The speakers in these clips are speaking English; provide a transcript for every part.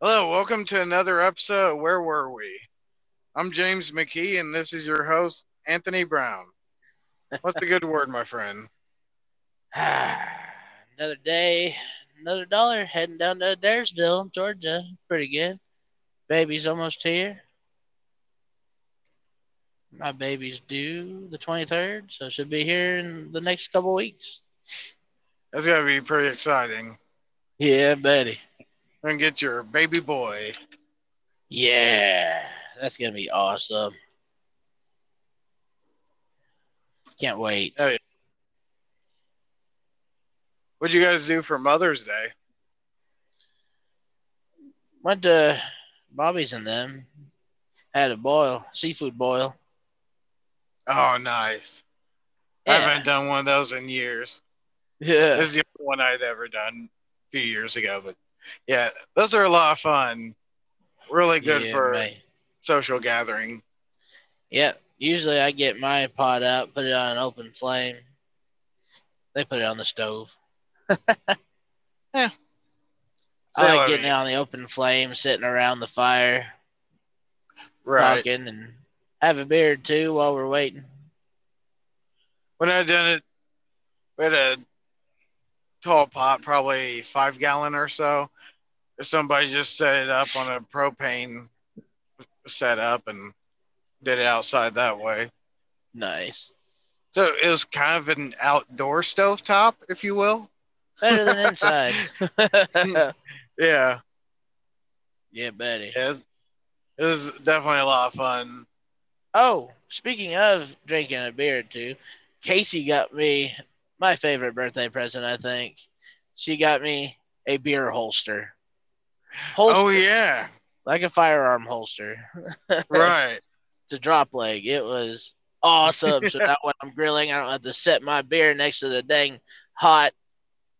Hello, welcome to another episode Where Were We? I'm James McKee, and this is your host, Anthony Brown. What's the good word, my friend? another day, another dollar, heading down to Adairsville, Georgia. Pretty good. Baby's almost here. My baby's due the 23rd, so should be here in the next couple weeks. That's got to be pretty exciting. Yeah, buddy. And get your baby boy. Yeah, that's to be awesome. Can't wait. Hey. What'd you guys do for Mother's Day? Went to Bobby's and them. Had a boil, seafood boil. Oh, nice. Yeah. I haven't done one of those in years. Yeah. This is the only one I'd ever done a few years ago. But yeah, those are a lot of fun. Really good Yeah, for social gathering. Yep. Usually I get my pot out, put it on an open flame. They put it on the stove. Yeah. I like getting it on the open flame, sitting around the fire, Right. talking, and have a beer too while we're waiting. When I done it, we had a tall pot, probably five gallon or so. Somebody just set it up on a propane setup and did it outside that way. Nice. So it was kind of an outdoor stove top, if you will. Better than inside. Yeah, yeah, buddy. was, it was definitely a lot of fun. Oh, speaking of drinking a beer or two, Casey got me my favorite birthday present, I think. She got me a beer holster. Holster. Oh yeah, Like a firearm holster. right. It's a drop leg. It was awesome. so now when I'm grilling, I don't have to set my beer next to the dang hot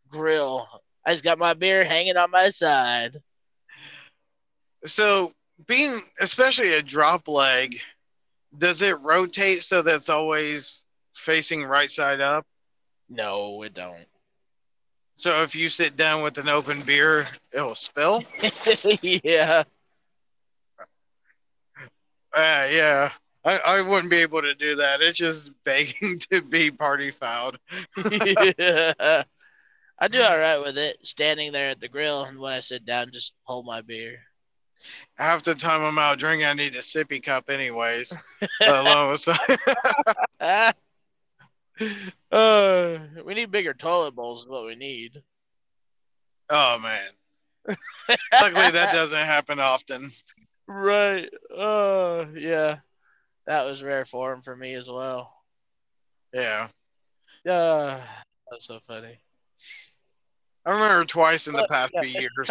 grill. I just got my beer hanging on my side. So being especially a drop leg, does it rotate so that it's always facing right side up? No, it don't. So if you sit down with an open beer, it'll spill. yeah. Uh, yeah, I, I wouldn't be able to do that. It's just begging to be party fouled. yeah. I do all right with it, standing there at the grill, and when I sit down, just hold my beer. Half the time I'm out drinking, I need a sippy cup anyways. let alone. Uh, we need bigger toilet bowls, is what we need. oh man. Luckily that doesn't happen often. Right. Uh, yeah. That was rare form for me as well. Yeah. Uh, that's so funny. I remember twice in the past Yeah, few years.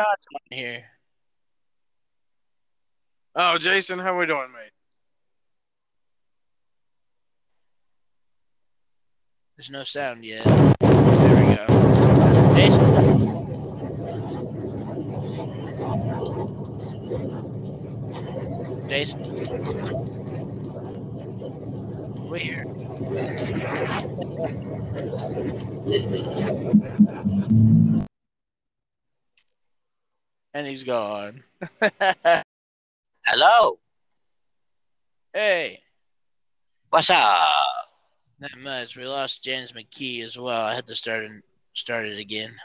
Here. Oh, Jason, how we doing, mate? There's no sound yet. There we go. Jason. Jason. Weird. and he's gone. Hello. hey, What's up? Not much. We lost James McKee as well. I had to start and start it again.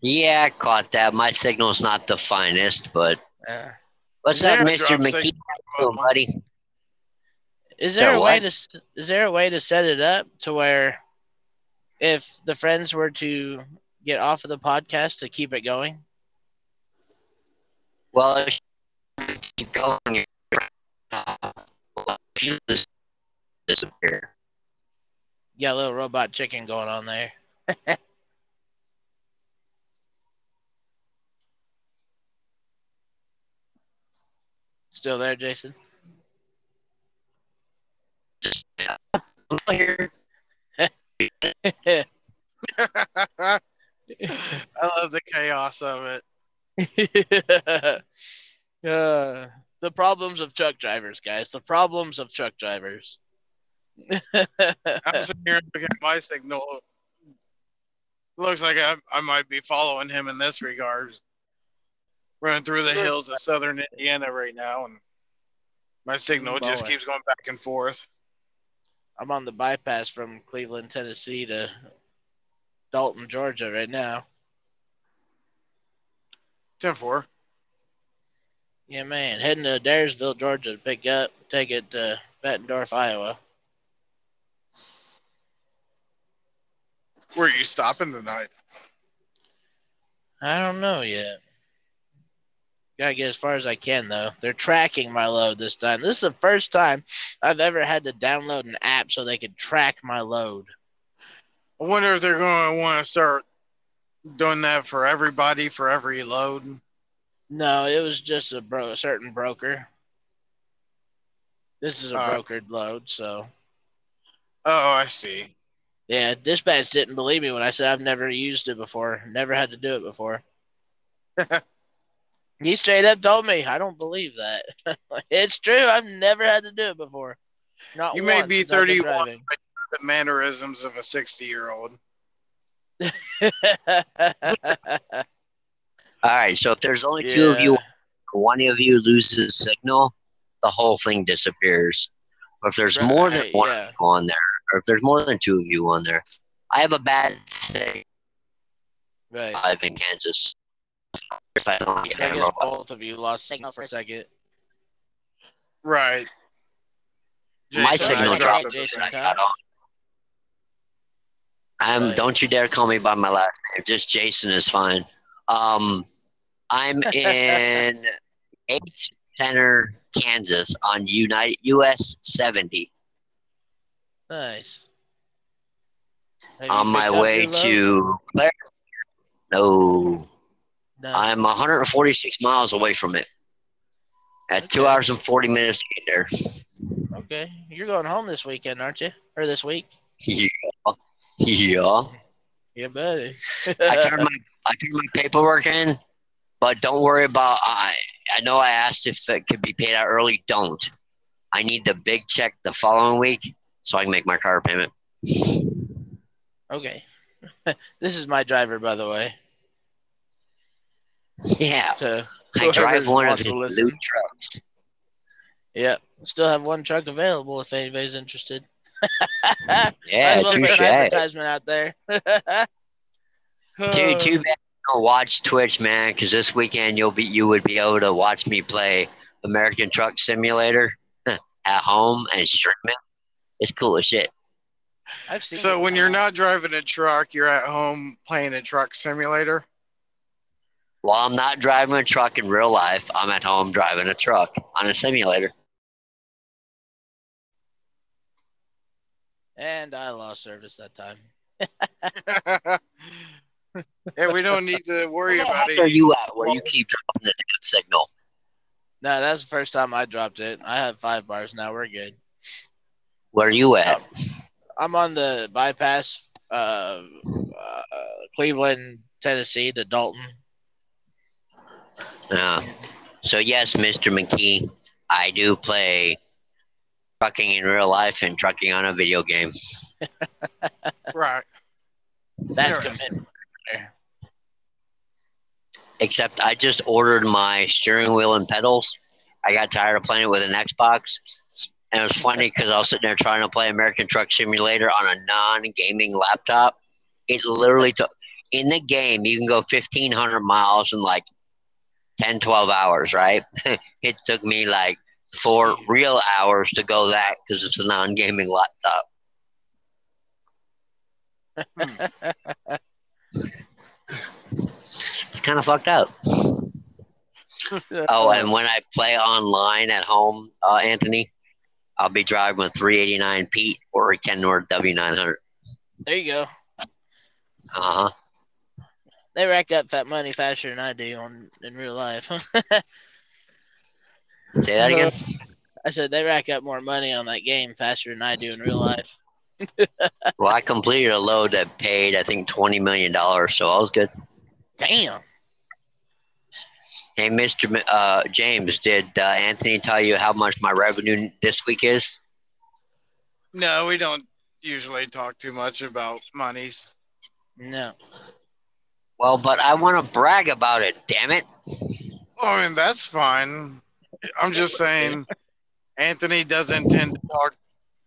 Yeah, I caught that. My signal's not the finest, but Uh, what's up, Mr. McKee? Doing, buddy? Is So there a way what? to is there a way to set it up to where if the friends were to get off of the podcast to keep it going? Well, if you keep going, you're if you just disappear. Got a little robot chicken going on there. Still there, Jason? I'm here. I love the chaos of it. uh, the problems of truck drivers, guys. The problems of truck drivers. I'm sitting here looking at my signal. Looks like I, I might be following him in this regard. running through the hills of southern Indiana right now, and my signal just keeps going back and forth. I'm on the bypass from Cleveland, Tennessee to Dalton, Georgia right now. 10 4. Yeah, man. Heading to Adairsville, Georgia to pick up, take it to Bettendorf, Iowa. Where are you stopping tonight? I don't know yet. Gotta get as far as I can though. They're tracking my load this time. This is the first time I've ever had to download an app so they could track my load. I wonder if they're going to want to start doing that for everybody for every load. No, it was just a bro- a certain broker. This is a Uh. brokered load, so Oh, I see. Yeah. Dispatch didn't believe me when I said I've never used it before, never had to do it before. he straight up told me, "I don't believe that." it's true. I've never had to do it before. Not You may be since I've been 31, driving. The mannerisms of a 60 year old. All right, so if there's only two of you, one of you loses signal, the whole thing disappears. But if there's more than one yeah. on there, or if there's more than two of you on there, I have a bad signal Right. I live in Kansas. If I don't get I guess wrong. both of you lost signal for a second. Right. My signal I dropped Jason, same I got on. Um, Right. don't you dare call me by my last name. Just Jason is fine. Um, I'm in Yates Center, Kansas, on United US 70. Nice. Have on my way to Claire. No, No. I'm 146 miles away from it. At two hours and 40 minutes to get there. Okay, you're going home this weekend, aren't you? Or this week? Yeah, yeah. Yeah, buddy. I turned my I turned my paperwork in, but don't worry about. I I know I asked if it could be paid out early. Don't. I need the big check the following week so I can make my car payment. okay. this is my driver, by the way. Yeah, So I drive one of his blue trucks. yeah, still have one truck available if anybody's interested. Yeah, well touche. advertisement out there. Dude, too bad you don't watch Twitch, man, because this weekend you'll be you would be able to watch me play American Truck Simulator at home and stream it. It's cool as shit. I've seen. So it. when you're not driving a truck, you're at home playing a truck simulator. While I'm not driving a truck in real life, I'm at home driving a truck on a simulator. and I lost service that time. yeah, we don't need to worry Where the about heck are it. you at where you keep dropping the damn signal? No, that's the first time I dropped it. I have five bars now. We're good. Where are you at? I'm on the bypass, uh, uh, Cleveland, Tennessee to Dalton. Uh, so yes, Mr. McKee, I do play trucking in real life and trucking on a video game. Right. That's commitment. Except I just ordered my steering wheel and pedals. I got tired of playing it with an Xbox. And it was funny because I was sitting there trying to play American Truck Simulator on a non gaming laptop. It literally took, in the game, you can go 1,500 miles in like 10, 12 hours, right? it took me like four real hours to go that because it's a non gaming laptop. It's kind of fucked up. Oh, and when I play online at home, uh, Anthony, I'll be driving a 389 Pete or a Kenworth W900. there you go. Uh huh. They rack up that money faster than I do on in real life. Say that again. I said they rack up more money on that game faster than I do in real life. Well, I completed a load that paid, I think, $20 million, so I was good. Damn. Hey, Mr. Uh, James, did uh, Anthony tell you how much my revenue this week is? No, we don't usually talk too much about monies. No. Well, but I want to brag about it, damn it. I mean, that's fine. I'm just saying, Anthony doesn't tend to talk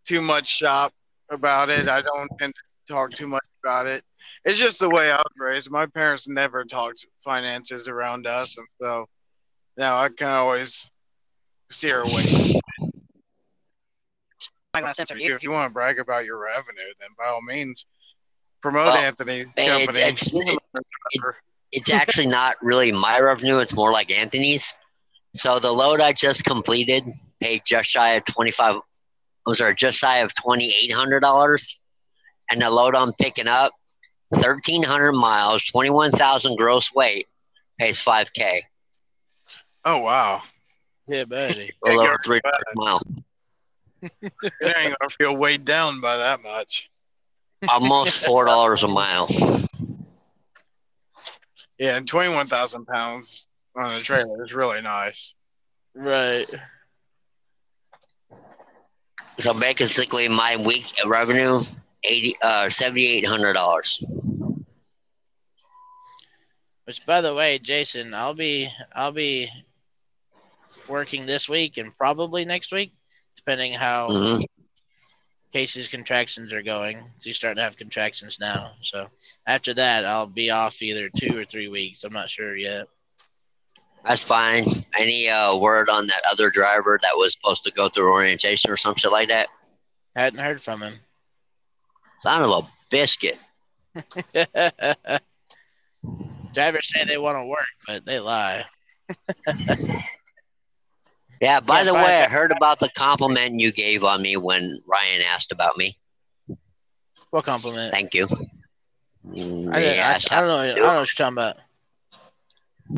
too much shop about it. I don't tend to talk too much about it. It's just the way I was raised. My parents never talked finances around us, and so now I can always steer away. I'm gonna censor you. If you want to brag about your revenue, then by all means, promote Well, Anthony Company. It's, it's, it- it's actually not really my revenue. It's more like Anthony's. So the load I just completed paid just shy of twenty five. Was there just shy of twenty eight hundred dollars? And the load I'm picking up, thirteen hundred miles, twenty one thousand gross weight, pays five k. oh wow, Yeah, buddy. A little over three bad. mile, you ain't gonna feel weighed down by that much. almost four dollars a mile. Yeah, and twenty-one thousand pounds on a trailer is really nice. Right. So basically, my week revenue eighty uh seventy eight hundred dollars. Which, by the way, Jason, I'll be I'll be working this week and probably next week, depending how hmm Casey's contractions are going. So he's starting to have contractions now. So after that, I'll be off either two or three weeks. I'm not sure yet. That's fine. Any uh, word on that other driver that was supposed to go through orientation or some shit like that? Hadn't heard from him. Son of a biscuit. Drivers say they want to work, but they lie. Yeah, by Yeah, the way, I heard about the compliment you gave on me when Ryan asked about me. What compliment? Thank you. Mm, I, didn't- I- I, don't know. I don't know what you're talking about.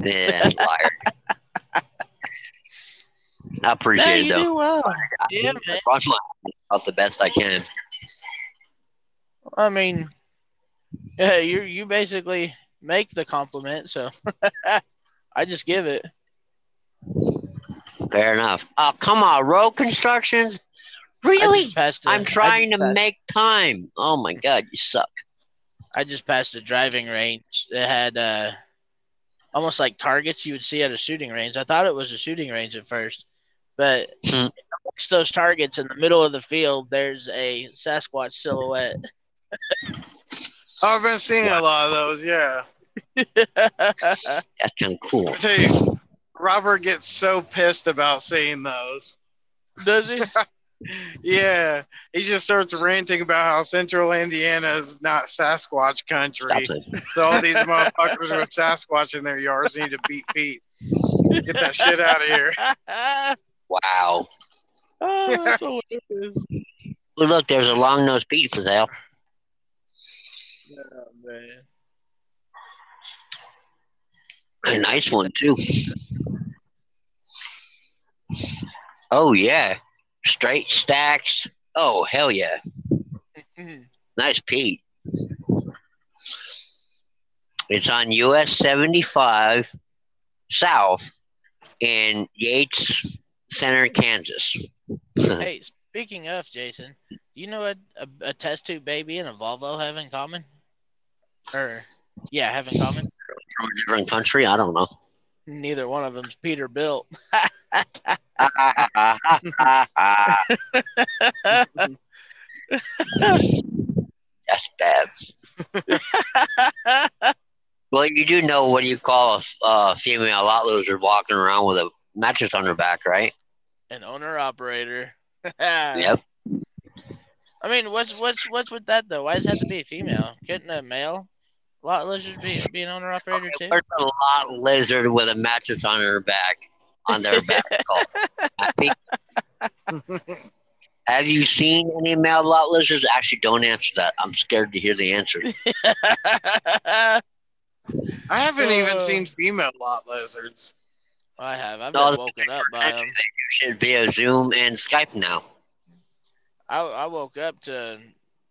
yeah, liar. I appreciate No, it though. do well. Yeah, I man. run my off the best I can. I mean, yeah, you you basically make the compliment, so I just give it. Fair enough. Oh, come on, road constructions? Really? just passed a- I'm trying to passed- make time. Oh my god, you suck. I just passed a driving range that had uh, almost like targets you would see at a shooting range. I thought it was a shooting range at first, but Hmm. amongst those targets in the middle of the field, there's a Sasquatch silhouette. I've been seeing a lot of those. Yeah, That's kind of cool. I tell you, Robert gets so pissed about seeing those. Does he? Yeah, he just starts ranting about how Central Indiana is not Sasquatch country. So all these motherfuckers with Sasquatch in their yards need to beat feet. Get that shit out of here. Wow. oh, that's hilarious. Look, there's a long nosed Pete for sale. A nice one too. Oh yeah, straight stacks. Oh hell yeah, Mhm. nice Pete. It's on US 75 South in Yates Center, Kansas. Hey, speaking of Jason, do you know what a, a test tube baby and a Volvo have in common? Or, yeah, have in common? From a different country, I don't know. Neither one of them's Peterbilt. That's bad. Well, you do know what do you call a uh, female lot lizard walking around with a mattress on her back, right? An owner operator. Yep. I mean, what's what's what's with that though? Why does it have to be a female? Couldn't a male lot lizard be be an owner operator too? There's a lot lizard with a mattress on her back, on their back. Have you seen any male lot lizards? Actually, don't answer that. I'm scared to hear the answer. I haven't even Uh. seen female lot lizards. I have. I've No, been woken up by them. They do shit via Zoom and Skype now. I, I woke up to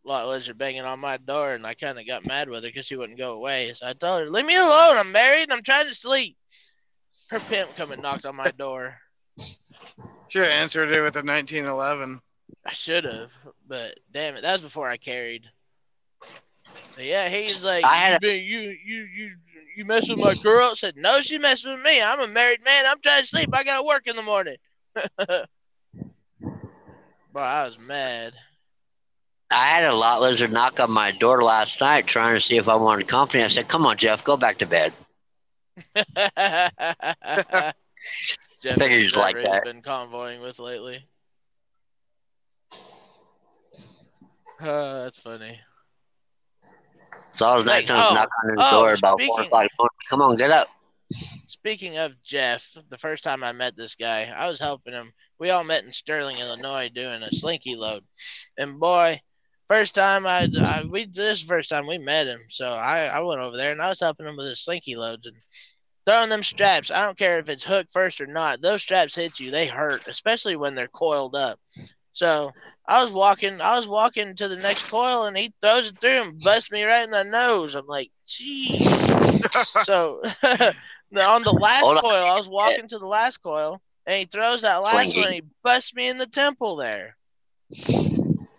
lot lizard banging on my door, and I kind of got mad with her because she wouldn't go away. So I told her, "Leave me alone. I'm married. and I'm trying to sleep." Her pimp come and knocked on my door. Should have answered it with a 1911. I should have, but damn it, that was before I carried. Yeah, he's like, I had you, you, you, you, you mess with my girl. I said, no, she messed with me. I'm a married man. I'm trying to sleep. I gotta work in the morning. but I was mad. I had a lot lizard knock on my door last night trying to see if I wanted company. I said, "Come on, Jeff, go back to bed." Jeff Figured you'd like Trevor has that. been convoying with lately. Uh, that's funny. So I was Like, knocking, oh, knocking on his oh, door about four o'clock. Come on, get up. Speaking of Jeff, the first time I met this guy, I was helping him. We all met in Sterling, Illinois, doing a slinky load, and boy, first time I, I we this first time we met him, so I I went over there and I was helping him with his slinky loads and throwing them straps. I don't care if it's hook first or not; those straps hit you, they hurt, especially when they're coiled up. So I was walking, I was walking to the next coil, and he throws it through and busts me right in the nose. I'm like, gee. so on the last Hold on. coil, I was walking to the last coil, and he throws that last Slinky. one, and he busts me in the temple there.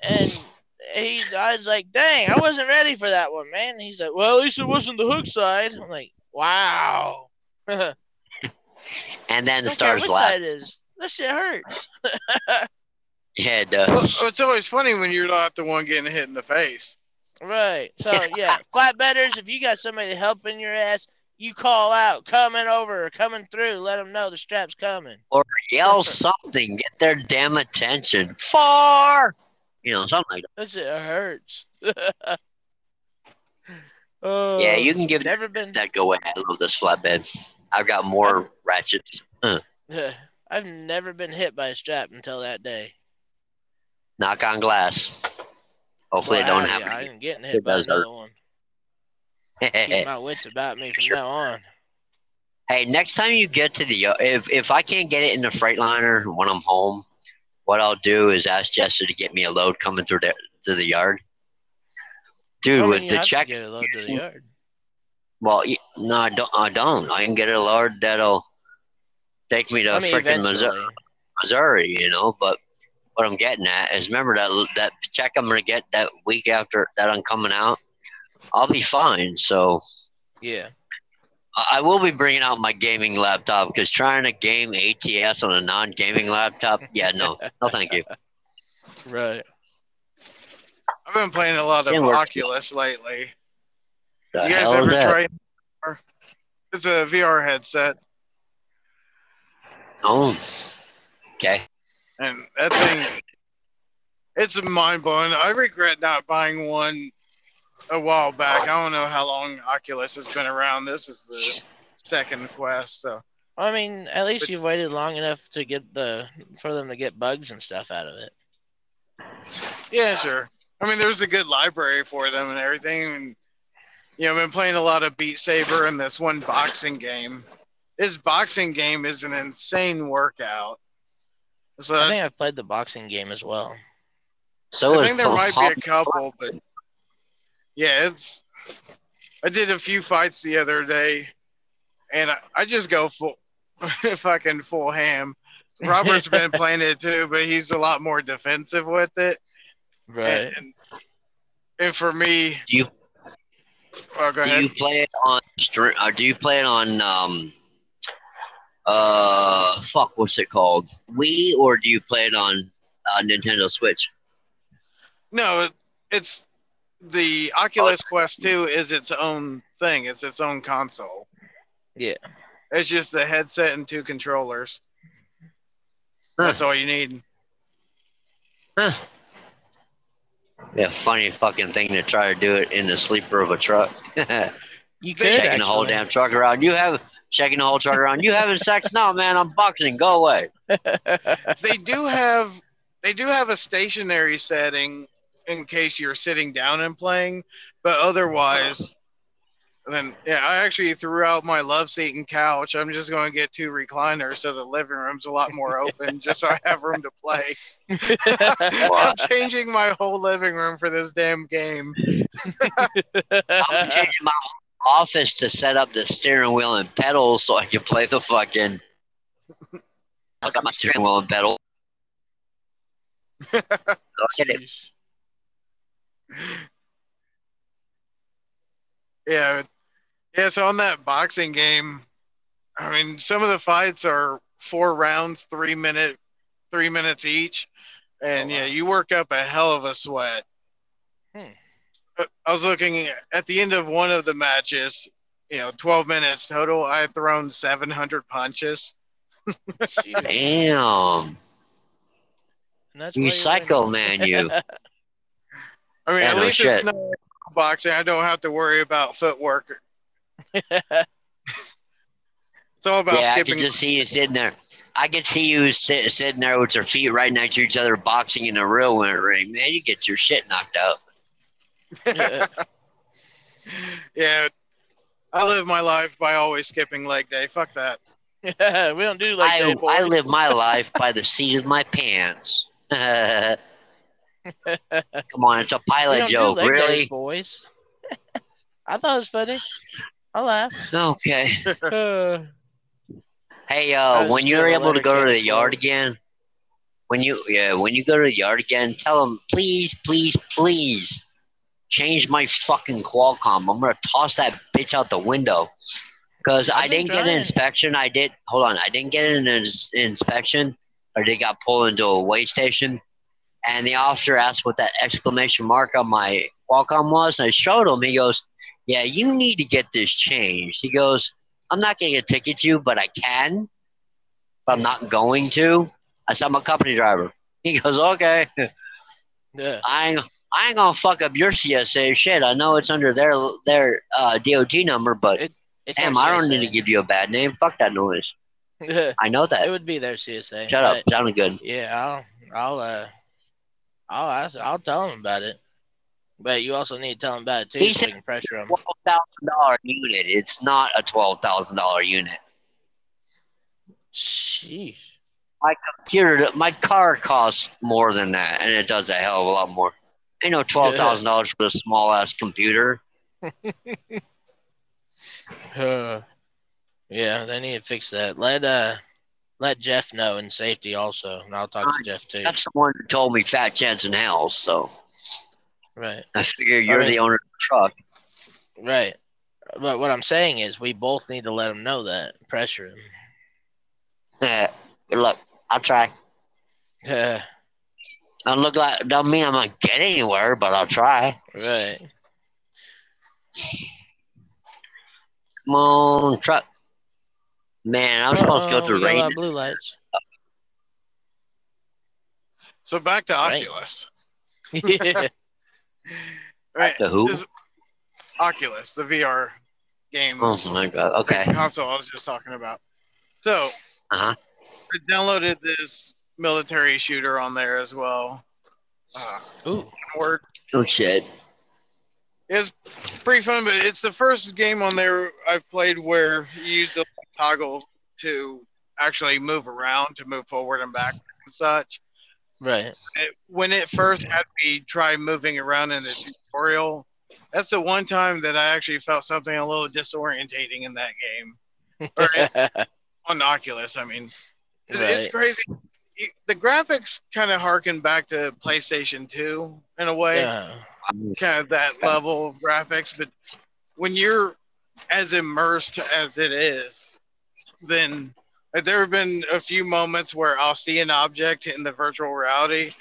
And he, I was like, dang, I wasn't ready for that one, man. He's like, well, at least it wasn't the hook side. I'm like, wow. And then care starts which laughing. side. That shit hurts. Yeah, it Well, does. it's always funny when you're not the one getting hit in the face. Right. So yeah, flatbedders, if you got somebody helping your ass, you call out, coming over, coming through, let them know the strap's coming. Or yell something. Get their damn attention. Far. You know, something like That That shit hurts. oh. Yeah, you oh, can give never been. that go ahead. I love this flatbed. I've got more ratchets. I've never been hit by a strap until that day. Knock on glass. Hopefully Well, it don't I, happen. I ain't getting hit It by another hurt. one. Keep my wits about me from Sure. now on. Hey, next time you get to the if if I can't get it in the Freightliner when I'm home, what I'll do is ask Jester to get me a load coming through the to the yard. Dude, with the check, get it loaded to the yard. well, no, I don't. I don't. I can get a load that'll take me to I mean, freaking Missouri. Missouri, you know. But what I'm getting at is, remember that that check I'm gonna get that week after that I'm coming out. I'll be fine. So Yeah. I will be bringing out my gaming laptop because trying to game ATS on a non-gaming laptop, yeah, no, no, thank you. Right. I've been playing a lot of Didn't work. Oculus lately. The you guys ever is that? try? It's a VR headset, Oh, okay. and that thing, it's mind blowing. I regret not buying one a while back. I don't know how long Oculus has been around. This is the second Quest, so I mean, at least But- you've waited long enough to get the for them to get bugs and stuff out of it. yeah, sure. I mean, there's a good library for them and everything. And, you know, I've been playing a lot of Beat Saber and this one boxing game. This boxing game is an insane workout. So I I, think I've played the boxing game as well. So is think there might be a couple, but yeah, it's. I did a few fights the other day, and I, I just go full, fucking full ham. Robert's been playing it too, but he's a lot more defensive with it. Right. And, and for me, Do you oh, go do ahead. you play it on stream? Or do you play it on um uh fuck what's it called Wii or do you play it on uh, Nintendo Switch? No, it, it's the Oculus Quest 2 is its own thing. It's its own console. Yeah. It's just a headset and two controllers. Huh. That's all you need. Yeah, funny fucking thing to try to do it in the sleeper of a truck. You could shaking the whole damn truck around. You have shaking the whole truck around. You having sex? No, man. I'm boxing. Go away. They do have they do have a stationary setting in case you're sitting down and playing, but otherwise then yeah, I actually threw out my love seat and couch. I'm just going to get two recliners so the living room's a lot more open just so I have room to play. I'm changing my whole living room for this damn game. I'm changing my office to set up the steering wheel and pedals so I can play the fucking. I got my steering wheel and pedal. Look at it. Jeez. Yeah, yeah. So on that boxing game, I mean, some of the fights are four rounds, three minute, three minutes each, and Oh, wow. yeah, you work up a hell of a sweat. Hmm. I was looking at the end of one of the matches. You know, twelve minutes total. I had thrown seven hundred punches. Damn. And that's You why psycho man, you. I mean, Yeah, at no least shit. it's not boxing. I don't have to worry about footwork. It's all about yeah, I skipping. could just see you sitting there. I can see you sit, sitting there with your feet right next to each other, boxing in a real ring. Man, you get your shit knocked out. yeah, I live my life by always skipping leg day. Fuck that. we don't do like I, that, boy. I live my life by the seat of my pants. Come on, it's a pilot joke, really? boys. I thought it was funny. I laughed. Okay. Uh, Hey, uh, when you're able to go to the yard again, when you yeah, when you go to the yard again, tell them please, please, please change my fucking Qualcomm. I'm gonna toss that bitch out the window. Cause I've I didn't get an inspection. I did. Hold on, I didn't get an ins- inspection. Or they got pulled into a weigh station, and the officer asked what that exclamation mark on my Qualcomm was. And I showed him. He goes, "Yeah, you need to get this changed." He goes, I'm not going to ticket to you, but I can. But I'm not going to. I said, I'm a company driver. He goes, okay. yeah. I ain't, I ain't going to fuck up your CSA shit. I know it's under their their uh, DOT number, but It's damn, I don't need to give you a bad name. Fuck that noise. I know that. It would be their CSA. Shut up. Sounded good. Yeah, I'll, I'll, uh, I'll, ask, I'll tell him about it. But you also need to tell him about it too, He so we can pressure them. Twelve thousand dollar unit. It's not a twelve thousand dollar unit. Sheesh. My computer, my car costs more than that, and it does a hell of a lot more. Ain't no twelve thousand dollars for a small ass computer. Uh, yeah, they need to fix that. Let uh, let Jeff know in safety also, and I'll talk to Jeff too. That's the one who told me fat chance in hell. So Right, I figure you're mean- the owner of the truck. right. But what I'm saying is, we both need to let him know that, pressure him. Yeah. Good luck. I'll try. Yeah. Don't look like don't mean I'm gonna get anywhere, but I'll try. right. Come on, truck. Man, I'm supposed to go Uh-oh, through got rain. blue lights. So back to Right. Oculus. yeah. Right. The who? This- Oculus, the VR game Oh my god. Okay. console I was just talking about. So Uh huh. I downloaded this military shooter on there as well. Uh, Ooh. word. Oh shit. It's pretty fun, but it's the first game on there I've played where you use the toggle to actually move around, to move forward and back and such. Right. It, when it first had me try moving around in the tutorial, that's the one time that I actually felt something a little disorientating in that game Or on Oculus. I mean, it's, it's crazy. The graphics kind of harken back to PlayStation 2 in a way Yeah. Kind of that level of graphics, but when you're as immersed as it is, then like, there have been a few moments where I'll see an object in the virtual reality,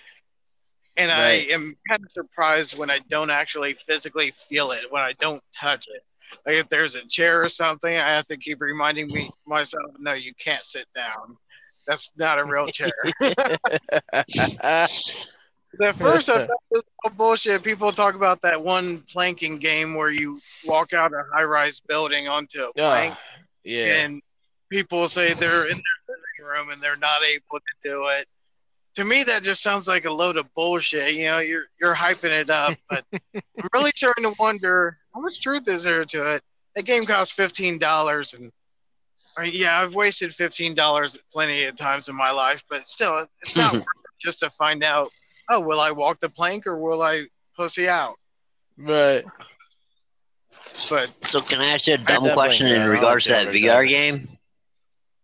and Right. I am kind of surprised when I don't actually physically feel it, when I don't touch it. Like if there's a chair or something, I have to keep reminding me myself, no, you can't sit down. That's not a real chair. At first, I thought it was all bullshit. People talk about that one planking game where you walk out a high-rise building onto a plank, Ah, yeah. and people say they're in their living room and they're not able to do it. To me, that just sounds like a load of bullshit. You know, you're you're hyping it up, but I'm really starting to wonder how much truth is there to it. That game costs fifteen dollars, and yeah, I've wasted fifteen dollars plenty of times in my life, but still, it's not worth it just to find out. Oh, will I walk the plank or will I pussy out? Right. But So can I ask you a dumb question in regards to that VR game?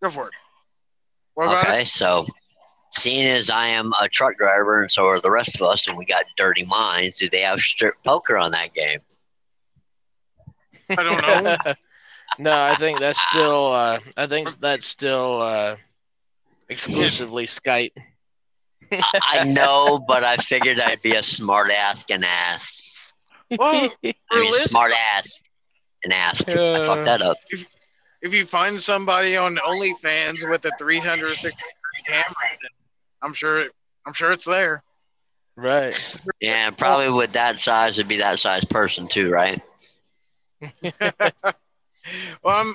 go for it. What about Okay, it? so seeing as I am a truck driver and so are the rest of us, and we got dirty minds, do they have strip poker on that game? I don't know. no, I think that's still. Uh, I think that's still uh, exclusively Skype. I know, but I figured I'd be a smart ass and ass. Well, I mean, Realistic- smart ass and ass. too. I fucked that up. if you find somebody on OnlyFans with a 360 camera, then I'm sure I'm sure it's there. right. Yeah, probably with that size, it'd be that size person too, right? well, I'm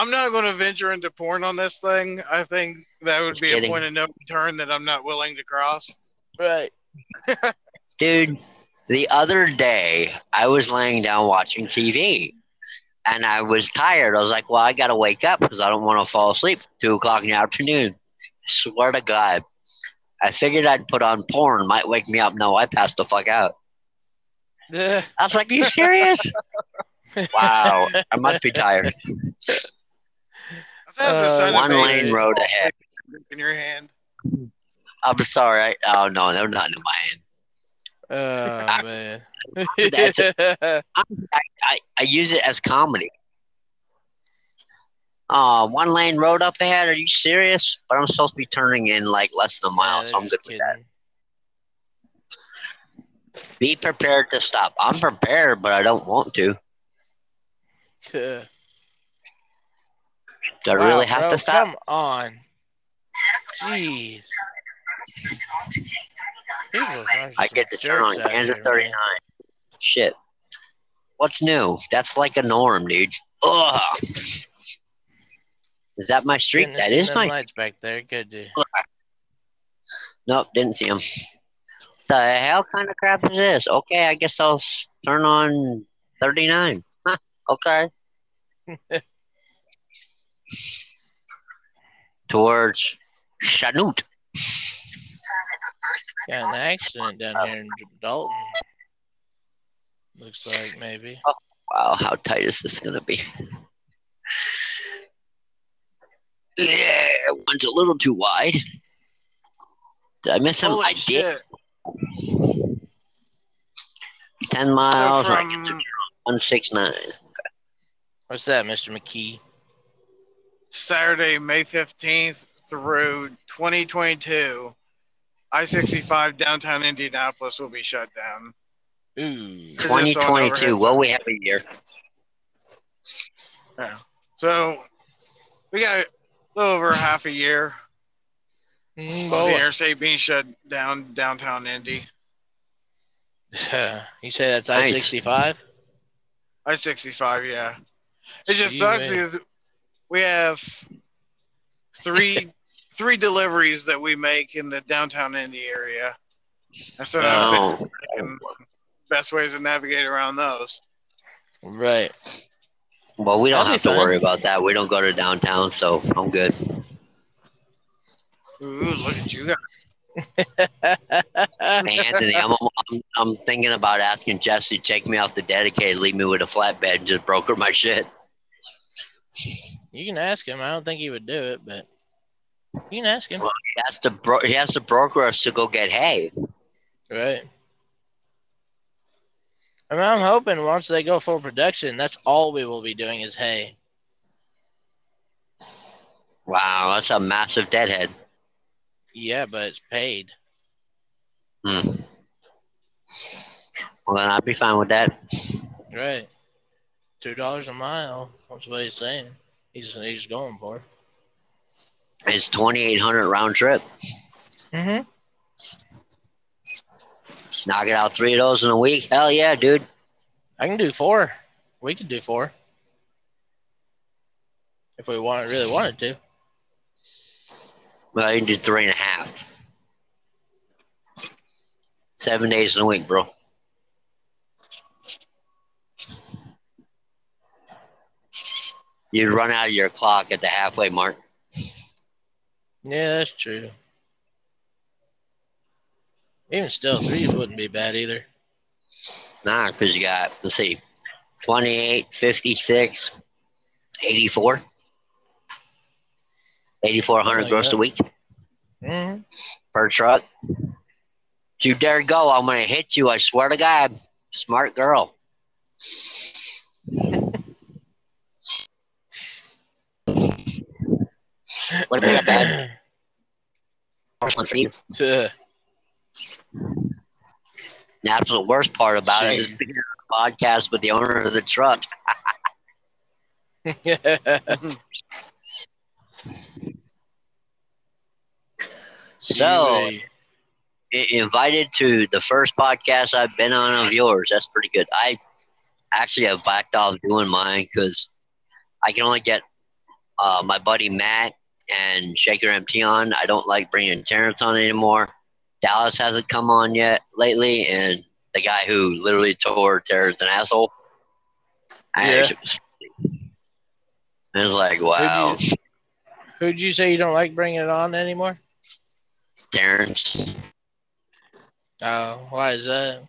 I'm not going to venture into porn on this thing. I think that would Just be kidding. a point of no return that I'm not willing to cross. Right. Dude, the other day I was laying down watching TV and I was tired. I was like, well, I got to wake up because I don't want to fall asleep two o'clock in the afternoon. I swear to God. I figured I'd put on porn, might wake me up. No, I passed the fuck out. Yeah. I was like, you serious? wow. I must be tired. That's Uh, sign One lane road ahead. in your hand. I'm sorry. I, oh, no, they're not in my hand. Oh man. That's I, I use it as comedy. Oh, one lane road up ahead. Are you serious? But I'm supposed to be turning in like less than a mile, Yeah, so I'm they're good with that. Be prepared to stop. I'm prepared, but I don't want to. Do I Wow, really have bro, to stop? Come on. Jeez. I get to turn on Kansas 39. Shit. What's new? That's like a norm, dude. Ugh. Is that my street? Goodness, That is my. lights back there. Good dude. Nope, didn't see him. The hell kind of crap is this? Okay, I guess I'll turn on 39. Huh, okay. Towards Chanute. Got an accident down here in Dalton. Looks like maybe. Oh, wow, how tight is this going to be? Yeah, one's a little too wide. Did I miss him? Holy I did. 10 miles, like from 169. What's that, Mr. McKee? Saturday, May 15th through 2022, I 65 downtown Indianapolis will be shut down. Ooh. Is this on 2022. Well, we have a year. Yeah. So we got a little over half a year Mm, of boy. the interstate being shut down downtown Indy. you say that's I sixty five? I 65, yeah. It just Gee sucks whiz. because we have three three deliveries that we make in the downtown Indy area. And so now I'm Oh, thinking best ways to navigate around those. Right. well, we don't That'll have to fun. worry about that. We don't go to downtown, so I'm good. Ooh, look at you guys. Hey, Anthony, I'm, I'm, I'm thinking about asking Jesse to take me off the dedicated, leave me with a flatbed, and just broker my shit. You can ask him. I don't think he would do it, but you can ask him. Well, He has to bro- he has to broker us to go get hay. Right. I mean, I'm hoping once they go full production, that's all we will be doing is hay. Wow, that's a massive deadhead. Yeah, but it's paid. Hmm. Well, then I'd be fine with that. Right. Two dollars a mile. That's what he's saying. He's he's going for. It's 2,800 round trip. Mm-hmm. Knock it out three of those in a week. Hell yeah, dude. I can do four. We could do four. If we want really wanted to. Well, you can do three and a half. Seven days in a week, bro. You'd run out of your clock at the halfway mark. Yeah, that's true. Even still, three wouldn't be bad either. Nah, because you got, let's see, 28, 56, 84. 8,400 like gross that. a week Mm-hmm. per truck. If you dare go, I'm going to hit you. I swear to God. Smart girl. would have been bad. For you. Tuh. The worst part about it is being on a podcast with the owner of the truck. So- invited to the first podcast I've been on of yours. That's pretty good. I actually have backed off doing mine because I can only get uh, my buddy Matt and Shaker MT on. I don't like bringing Terrence on anymore. Dallas hasn't come on yet lately, and the guy who literally tore Terrence an asshole. I Yeah. was- I was like, wow, Who'd you say you don't like bringing it on anymore? Terrence. Oh, why is that?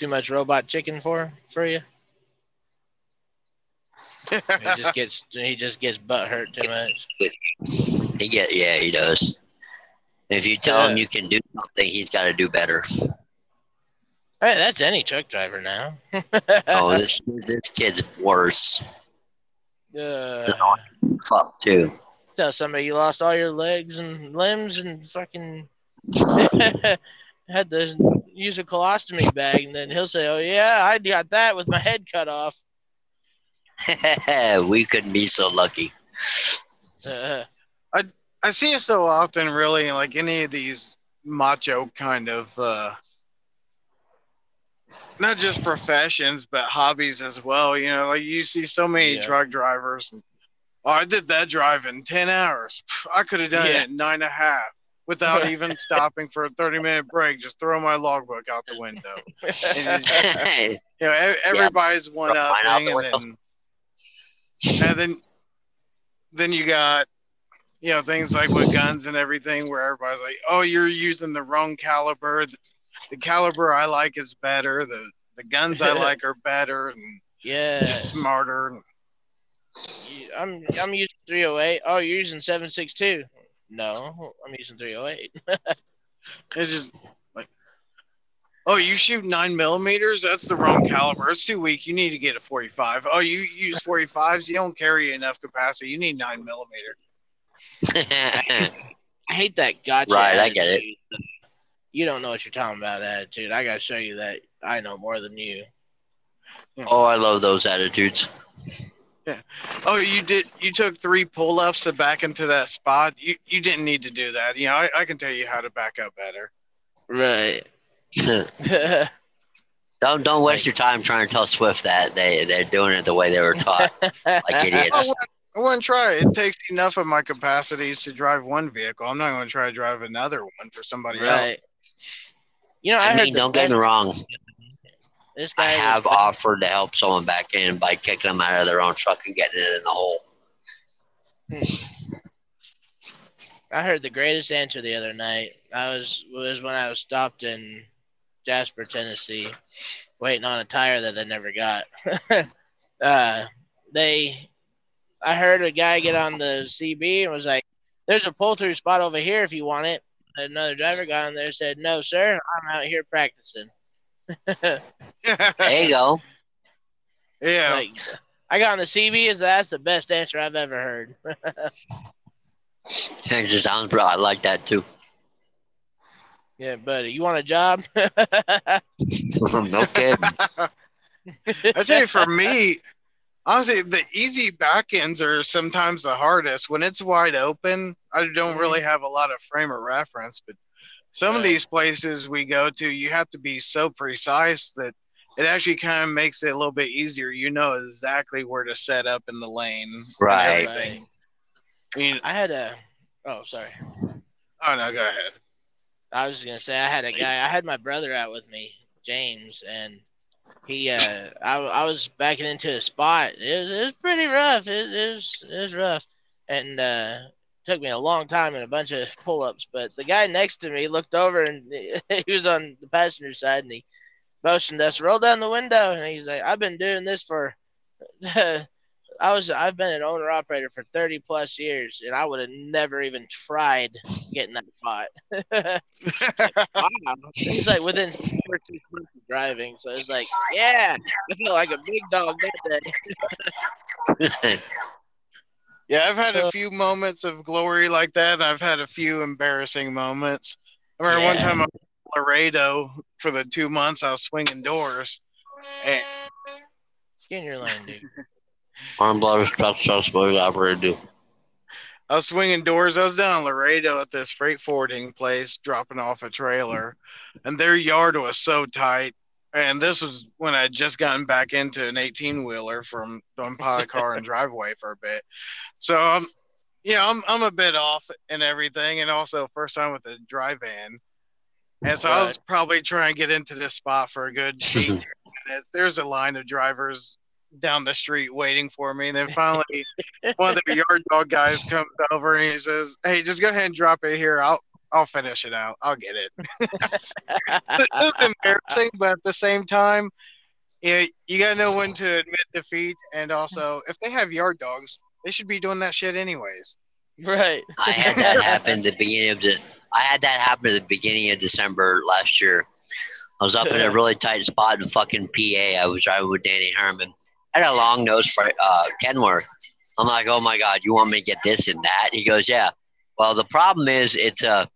Too much robot chicken for for you? He just gets he just gets butt hurt too much. He get yeah, he does. If you tell him you can do something, he's got to do better. Hey, that's any truck driver now. Oh, this this kid's worse. Uh, Fuck too. tell somebody you lost all your legs and limbs and fucking had to use a colostomy bag, and then he'll say, "Oh yeah, I got that with my head cut off." we couldn't be so lucky. Uh, I see it so often, really, like any of these macho kind of, uh, not just professions, but hobbies as well. You know, like you see so many Yeah. truck drivers. And, oh, I did that drive in 10 hours. Pff, I could have done Yeah. it in nine and a half without even stopping for a 30 minute break. Just throw my logbook out the window. You know, everybody's one up mine thing, the and then, and then, then you got, you know, things like with guns and everything, where everybody's like, "Oh, you're using the wrong caliber. The, the caliber I like is better. The the guns I like are better and yeah, just smarter." I'm I'm using 308. Oh, you're using 762. No, I'm using 308. It's just like, "Oh, you shoot nine millimeters? That's the wrong caliber. It's too weak. You need to get a 45. Oh, you use 45s? You don't carry enough capacity. You need nine millimeter." I hate that gotcha. Right, I get it. You don't know what you're talking about, attitude. I gotta show you that I know more than you. oh, I love those attitudes. Oh, you did. You took three pull-ups to back into that spot. You you didn't need to do that. You know, I, I can tell you how to back up better. Right. don't don't waste your time trying to tell Swift that they they're doing it the way they were taught, like idiots. I wouldn't try. It takes enough of my capacities to drive one vehicle. I'm not going to try to drive another one for somebody else. right. You know, I, I mean, the don't get me wrong. This guy I was- have offered to help someone back in by kicking them out of their own truck and getting it in the hole. I heard the greatest answer the other night. I was was when I was stopped in Jasper, Tennessee, waiting on a tire that they never got. uh, they, I heard a guy get on the CB and was like, "There's a pull through spot over here if you want it." Another driver got on there and said, "No, sir, I'm out here practicing." There you go. yeah. Like, I got on the CB. Is that's the best answer I've ever heard. It just sounds bro. I like that too. yeah, buddy, you want a job? no kidding. I tell you, for me, honestly, the easy back ends are sometimes the hardest. When it's wide open, I don't really mm-hmm. have a lot of frame of reference, but some of these places we go to, you have to be so precise that it actually kind of makes it a little bit easier. You know exactly where to set up in the lane. and Right. everything. I mean, I had a. Oh, sorry. oh no, go ahead. I was gonna say I had a guy. I had my brother out with me, James, and he. Uh, I, I was backing into a spot. It was, it was pretty rough. It, it was it was rough, and uh, took me a long time and a bunch of pull-ups. But the guy next to me looked over and he was on the passenger side, and he motioned us roll down the window, and he's like, "I've been doing this for." I was I've been an owner operator for 30 plus years and I would have never even tried getting that spot. wow. He's like within four, six months of driving. So it's like, yeah, I feel like a big dog that day. Yeah, I've had Uh, a few moments of glory like that. I've had a few embarrassing moments. I remember one time I was in Laredo for the two months I was swinging doors. And Get in your lane, dude. Arm blower trucks, trucks, boys, operator. I was swinging doors. I was down in Laredo at this freight forwarding place, dropping off a trailer, and their yard was so tight. And this was when I had just gotten back into an 18 wheeler from doing pilot car and driveway for a bit. So I'm, yeah, I'm I'm a bit off and everything, and also first time with a dry van. And so I was probably trying to get into this spot for a good eight, minutes. There's a line of drivers down the street waiting for me. And then finally, one of the yard dog guys comes over and he says, "Hey, just go ahead and drop it here. I'll I'll finish it out. I'll get it." it was embarrassing, but at the same time, you, you gotta know when to admit defeat, and also if they have yard dogs, they should be doing that shit anyways. right. I had that happen at the beginning of the. I had that happen at the beginning of December last year. I was up in a really tight spot in fucking PA. I was driving with Danny Herman. I had a long nose for uh, Kenworth. I'm like, oh my god, you want me to get this and that? He goes, yeah. Well, the problem is it's a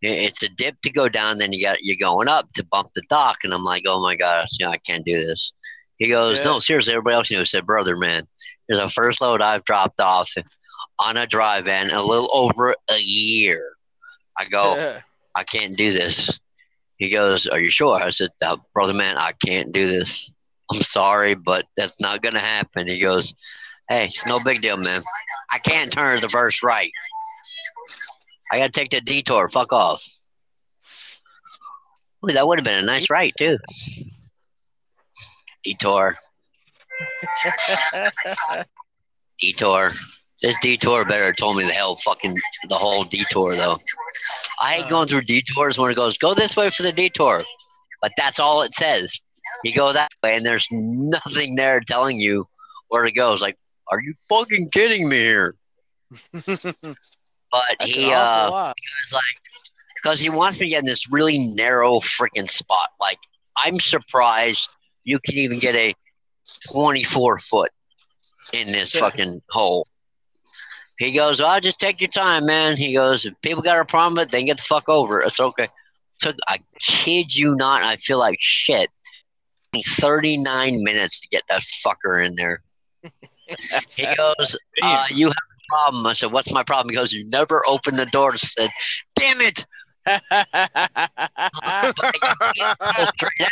it's a dip to go down, then you got you're going up to bump the dock, and I'm like, oh my gosh, you know, I can't do this. He goes, Yeah. no, seriously, everybody else you know said, brother, man, there's a first load I've dropped off on a drive in a little over a year. I go, I can't do this. He goes, Are you sure? I said, "Uh, Brother man, I can't do this. I'm sorry, but that's not going to happen. He goes, Hey, it's no big deal, man. I can't turn the verse right. I got to take the detour. Fuck off. Ooh, that would have been a nice right, too. Detour, detour. This detour better told me the hell fucking the whole detour, though. I hate going through detours when it goes, go this way for the detour. But that's all it says. You go that way, and there's nothing there telling you where to go. It's like, are you fucking kidding me here? But That's he, uh, awful was like, because he wants me to get in this really narrow freaking spot. Like, I'm surprised you can even get a 24 foot in this Yeah. fucking hole. He goes, "I'll just take your time, man." He goes, "If people got a problem with it, then get the fuck over it. It's okay." Took, I kid you not, I feel like shit. 39 minutes to get that fucker in there. He goes, uh, "You have a problem." I said, "What's my problem?" He goes, "You never opened the door." I said, "Damn it!" Go straight out.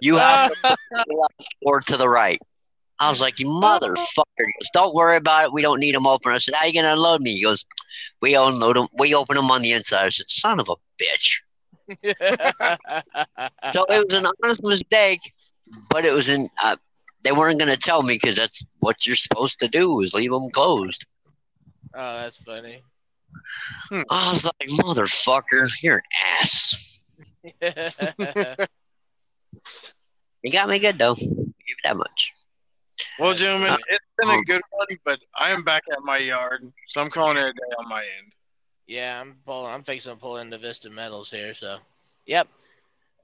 You have to or to the right. I was like, you motherfucker. He goes, Don't worry about it. We don't need them open. I said, How you gonna unload me? He goes, We unload them. We open them on the inside. I said, Son of a bitch. So it was an honest mistake, but it was in. Uh, they weren't gonna tell me because that's what you're supposed to do is leave them closed. oh, that's funny. I was like, motherfucker, you're an ass. You got me good though. Give you that much. well, gentlemen, uh, it's been a um, good one, but I am back at my yard, so I'm calling it a day on my end. yeah, I'm pulling. I'm fixing to pull into Vista Metals here. So, yep.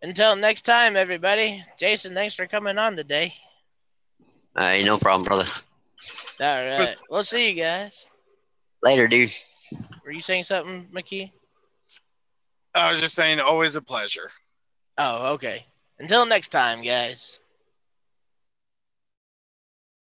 Until next time, everybody. Jason, thanks for coming on today. Uh, no problem, brother. All right, we'll see you guys. Later, dude. Were you saying something, McKee? I was just saying, always a pleasure. Oh, okay. Until next time, guys.